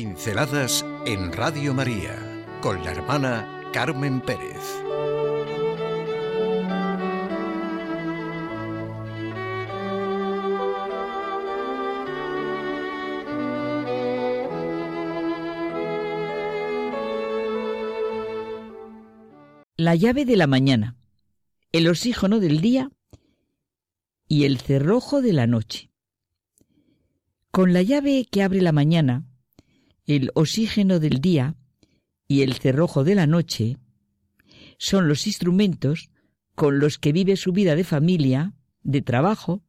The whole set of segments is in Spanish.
Pinceladas en Radio María con la hermana Carmen Pérez. La llave de la mañana, el oxígeno del día y el cerrojo de la noche. Con la llave que abre la mañana, el oxígeno del día y el cerrojo de la noche son los instrumentos con los que vive su vida de familia, de trabajo,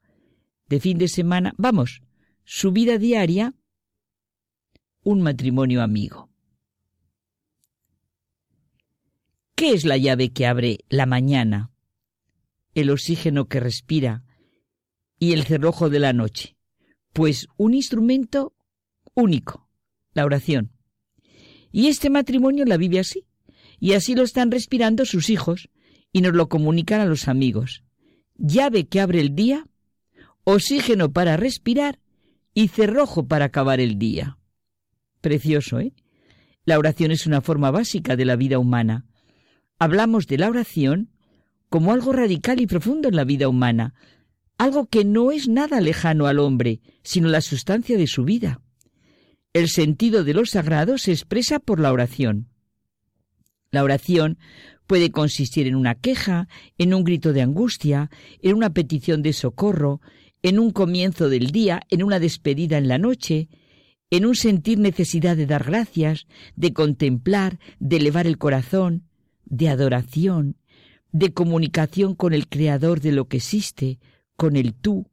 de fin de semana, vamos, su vida diaria, un matrimonio amigo. ¿Qué es la llave que abre la mañana, el oxígeno que respira y el cerrojo de la noche? Pues un instrumento único, la oración. Y este matrimonio la vive así, y así lo están respirando sus hijos, y nos lo comunican a los amigos. Llave que abre el día, oxígeno para respirar y cerrojo para acabar el día. Precioso, ¿eh? La oración es una forma básica de la vida humana. Hablamos de la oración como algo radical y profundo en la vida humana, algo que no es nada lejano al hombre, sino la sustancia de su vida. El sentido de lo sagrado se expresa por la oración. La oración puede consistir en una queja, en un grito de angustia, en una petición de socorro, en un comienzo del día, en una despedida en la noche, en un sentir necesidad de dar gracias, de contemplar, de elevar el corazón, de adoración, de comunicación con el Creador de lo que existe, con el tú,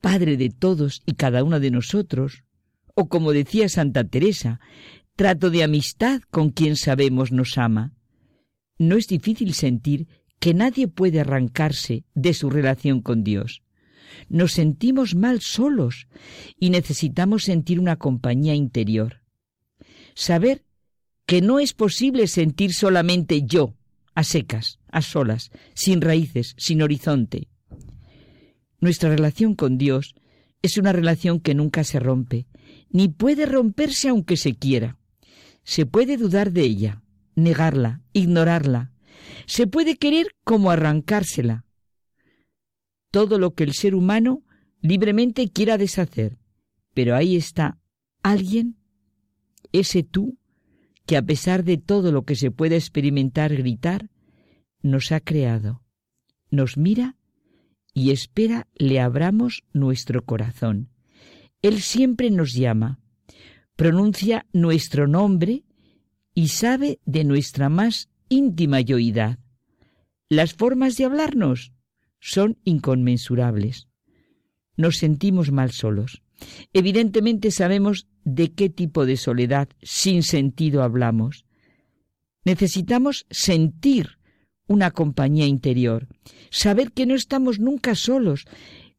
Padre de todos y cada uno de nosotros, o como decía Santa Teresa, trato de amistad con quien sabemos nos ama. No es difícil sentir que nadie puede arrancarse de su relación con Dios. Nos sentimos mal solos y necesitamos sentir una compañía interior. Saber que no es posible sentir solamente yo, a secas, a solas, sin raíces, sin horizonte. Nuestra relación con Dios es una relación que nunca se rompe, ni puede romperse aunque se quiera. Se puede dudar de ella, negarla, ignorarla. Se puede querer como arrancársela. Todo lo que el ser humano libremente quiera deshacer. Pero ahí está alguien, ese tú, que a pesar de todo lo que se puede experimentar, gritar, nos ha creado, nos mira y espera le abramos nuestro corazón. Él siempre nos llama, pronuncia nuestro nombre y sabe de nuestra más íntima yoidad. Las formas de hablarnos son inconmensurables. Nos sentimos mal solos. Evidentemente sabemos de qué tipo de soledad sin sentido hablamos. Necesitamos sentir una compañía interior, saber que no estamos nunca solos,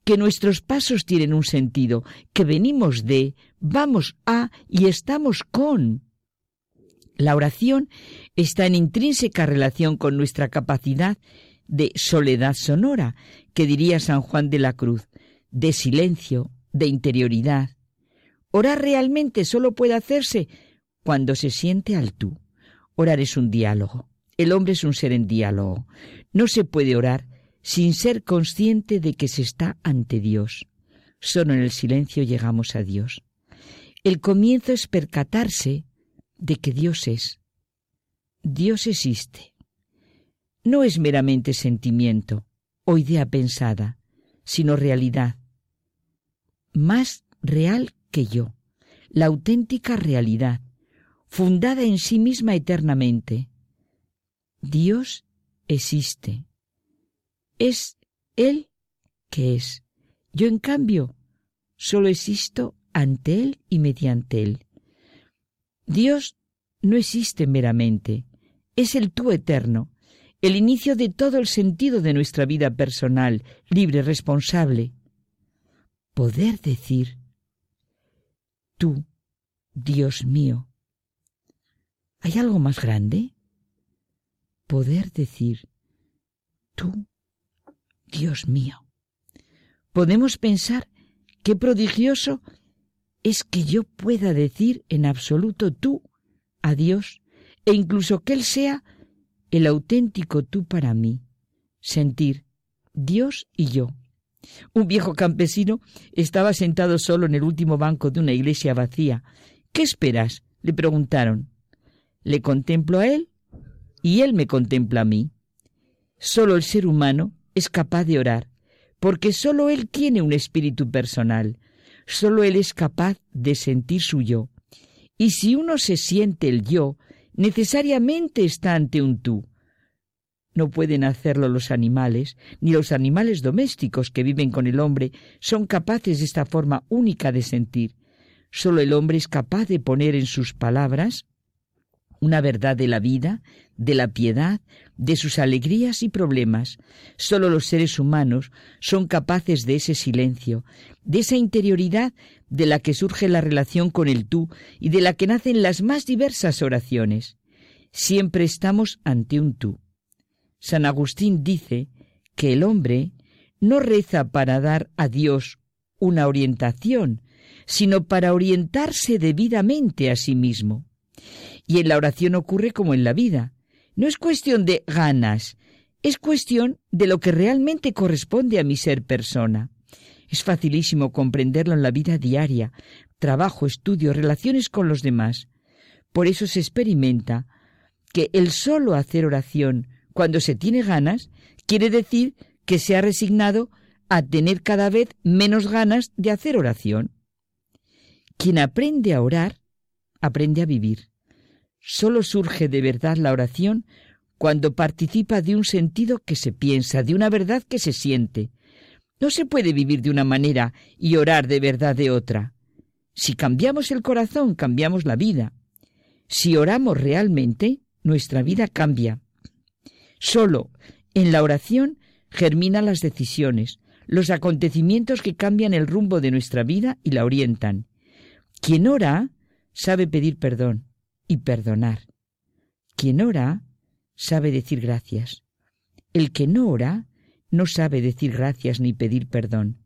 que nuestros pasos tienen un sentido, que venimos de, vamos a y estamos con. La oración está en intrínseca relación con nuestra capacidad de soledad sonora, que diría San Juan de la Cruz, de silencio, de interioridad. Orar realmente solo puede hacerse cuando se siente al tú. Orar es un diálogo. El hombre es un ser en diálogo. No se puede orar sin ser consciente de que se está ante Dios. Solo en el silencio llegamos a Dios. El comienzo es percatarse de que Dios es. Dios existe. No es meramente sentimiento o idea pensada, sino realidad. Más real que yo, la auténtica realidad, fundada en sí misma eternamente, Dios existe. Es Él que es. Yo, en cambio, solo existo ante Él y mediante Él. Dios no existe meramente, es el tú eterno, el inicio de todo el sentido de nuestra vida personal, libre, responsable. Poder decir, tú, Dios mío, ¿hay algo más grande? Poder decir, tú, Dios mío. Podemos pensar qué prodigioso es que yo pueda decir en absoluto tú a Dios e incluso que Él sea el auténtico tú para mí. Sentir Dios y yo. Un viejo campesino estaba sentado solo en el último banco de una iglesia vacía. ¿Qué esperas? le preguntaron. Le contemplo a él y él me contempla a mí. Solo el ser humano es capaz de orar, porque solo él tiene un espíritu personal, solo él es capaz de sentir su yo. Y si uno se siente el yo, necesariamente está ante un tú. No pueden hacerlo los animales, ni los animales domésticos que viven con el hombre son capaces de esta forma única de sentir. Solo el hombre es capaz de poner en sus palabras una verdad de la vida, de la piedad, de sus alegrías y problemas. Solo los seres humanos son capaces de ese silencio, de esa interioridad de la que surge la relación con el tú y de la que nacen las más diversas oraciones. Siempre estamos ante un tú. San Agustín dice que el hombre no reza para dar a Dios una orientación, sino para orientarse debidamente a sí mismo. Y en la oración ocurre como en la vida. No es cuestión de ganas, es cuestión de lo que realmente corresponde a mi ser persona. Es facilísimo comprenderlo en la vida diaria, trabajo, estudio, relaciones con los demás. Por eso se experimenta que el solo hacer oración cuando se tiene ganas, quiere decir que se ha resignado a tener cada vez menos ganas de hacer oración. Quien aprende a orar, aprende a vivir. Solo surge de verdad la oración cuando participa de un sentido que se piensa, de una verdad que se siente. No se puede vivir de una manera y orar de verdad de otra. Si cambiamos el corazón, cambiamos la vida. Si oramos realmente, nuestra vida cambia. Solo en la oración germinan las decisiones, los acontecimientos que cambian el rumbo de nuestra vida y la orientan. Quien ora sabe pedir perdón y perdonar. Quien ora sabe decir gracias. El que no ora no sabe decir gracias ni pedir perdón.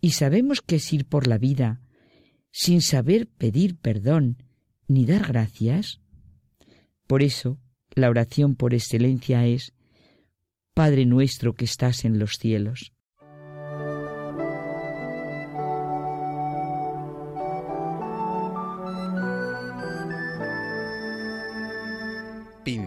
Y sabemos que es ir por la vida sin saber pedir perdón ni dar gracias. Por eso, la oración por excelencia es, Padre nuestro que estás en los cielos.